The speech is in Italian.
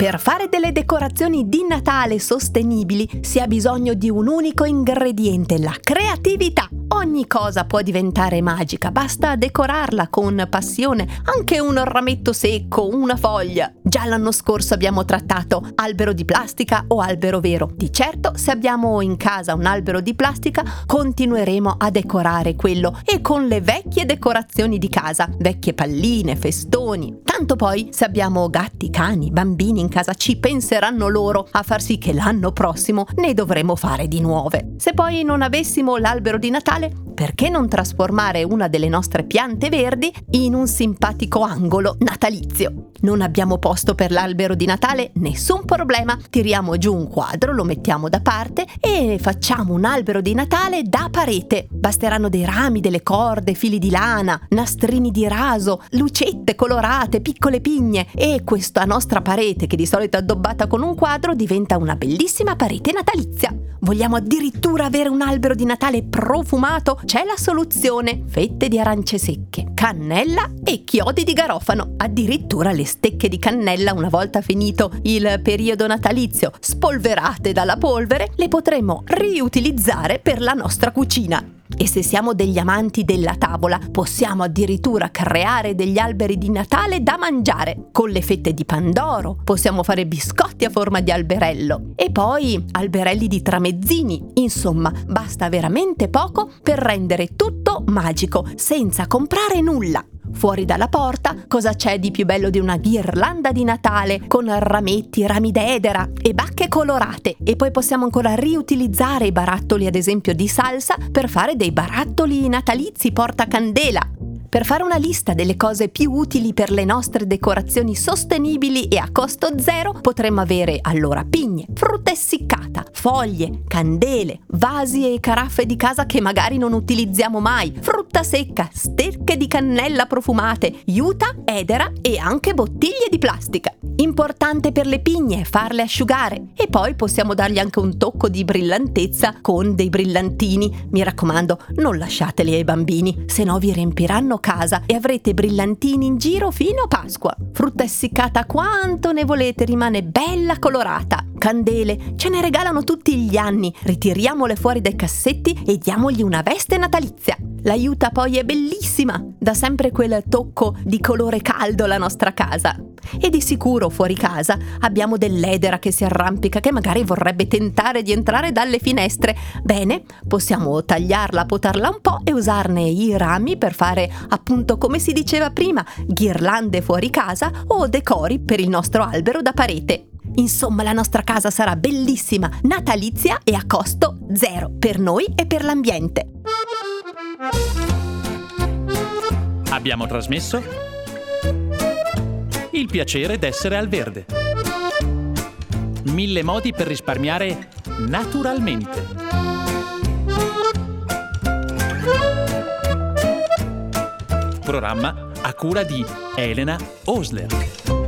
Per fare delle decorazioni di Natale sostenibili si ha bisogno di un unico ingrediente, la creatività. Ogni cosa può diventare magica, basta decorarla con passione, anche un rametto secco, una foglia. Già l'anno scorso abbiamo trattato albero di plastica o albero vero. Di certo, se abbiamo in casa un albero di plastica, continueremo a decorare quello e con le vecchie decorazioni di casa, vecchie palline, festoni. Tanto poi, se abbiamo gatti, cani, bambini in casa, ci penseranno loro a far sì che l'anno prossimo ne dovremo fare di nuove. Se poi non avessimo l'albero di Natale, perché non trasformare una delle nostre piante verdi in un simpatico angolo natalizio? Non abbiamo posto per l'albero di Natale? Nessun problema, tiriamo giù un quadro, lo mettiamo da parte e facciamo un albero di Natale da parete. Basteranno dei rami, delle corde, fili di lana, nastrini di raso, lucette colorate, piccole pigne e questa nostra parete, che di solito è addobbata con un quadro, diventa una bellissima parete natalizia. Vogliamo addirittura avere un albero di Natale profumato? C'è la soluzione. Fette di arance secche, cannella e chiodi di garofano. Addirittura le stecche di cannella, una volta finito il periodo natalizio, spolverate dalla polvere, le potremo riutilizzare per la nostra cucina. E se siamo degli amanti della tavola, possiamo addirittura creare degli alberi di Natale da mangiare con le fette di pandoro. Possiamo fare biscotti a forma di alberello e poi alberelli di tramezzini. Insomma, basta veramente poco per rendere tutto magico senza comprare nulla. Fuori dalla porta, cosa c'è di più bello di una ghirlanda di Natale con rametti, rami d'edera e bacche colorate? E poi possiamo ancora riutilizzare i barattoli, ad esempio, di salsa per fare dei barattoli natalizi porta candela. Per fare una lista delle cose più utili per le nostre decorazioni sostenibili e a costo zero, potremmo avere allora pigne, frutta essiccata, foglie, candele, vasi e caraffe di casa che magari non utilizziamo mai, frutta secca, stecche di cannella profumate, juta, edera e anche bottiglie di plastica. Importante per le pigne farle asciugare e poi possiamo dargli anche un tocco di brillantezza con dei brillantini. Mi raccomando, non lasciateli ai bambini, se no vi riempiranno casa e avrete brillantini in giro fino a Pasqua. Frutta essiccata quanto ne volete, rimane bella colorata. Candele, ce ne regalano tutti gli anni. Ritiriamole fuori dai cassetti e diamogli una veste natalizia. L'aiuta poi è bellissima, dà sempre quel tocco di colore caldo alla nostra casa. E di sicuro fuori casa abbiamo dell'edera che si arrampica che magari vorrebbe tentare di entrare dalle finestre. Bene, possiamo tagliarla, potarla un po' e usarne i rami per fare, appunto come si diceva prima, ghirlande fuori casa o decori per il nostro albero da parete. Insomma, la nostra casa sarà bellissima, natalizia e a costo zero per noi e per l'ambiente. Abbiamo trasmesso Il piacere d'essere al verde. Mille modi per risparmiare naturalmente. Programma a cura di Elena Osler.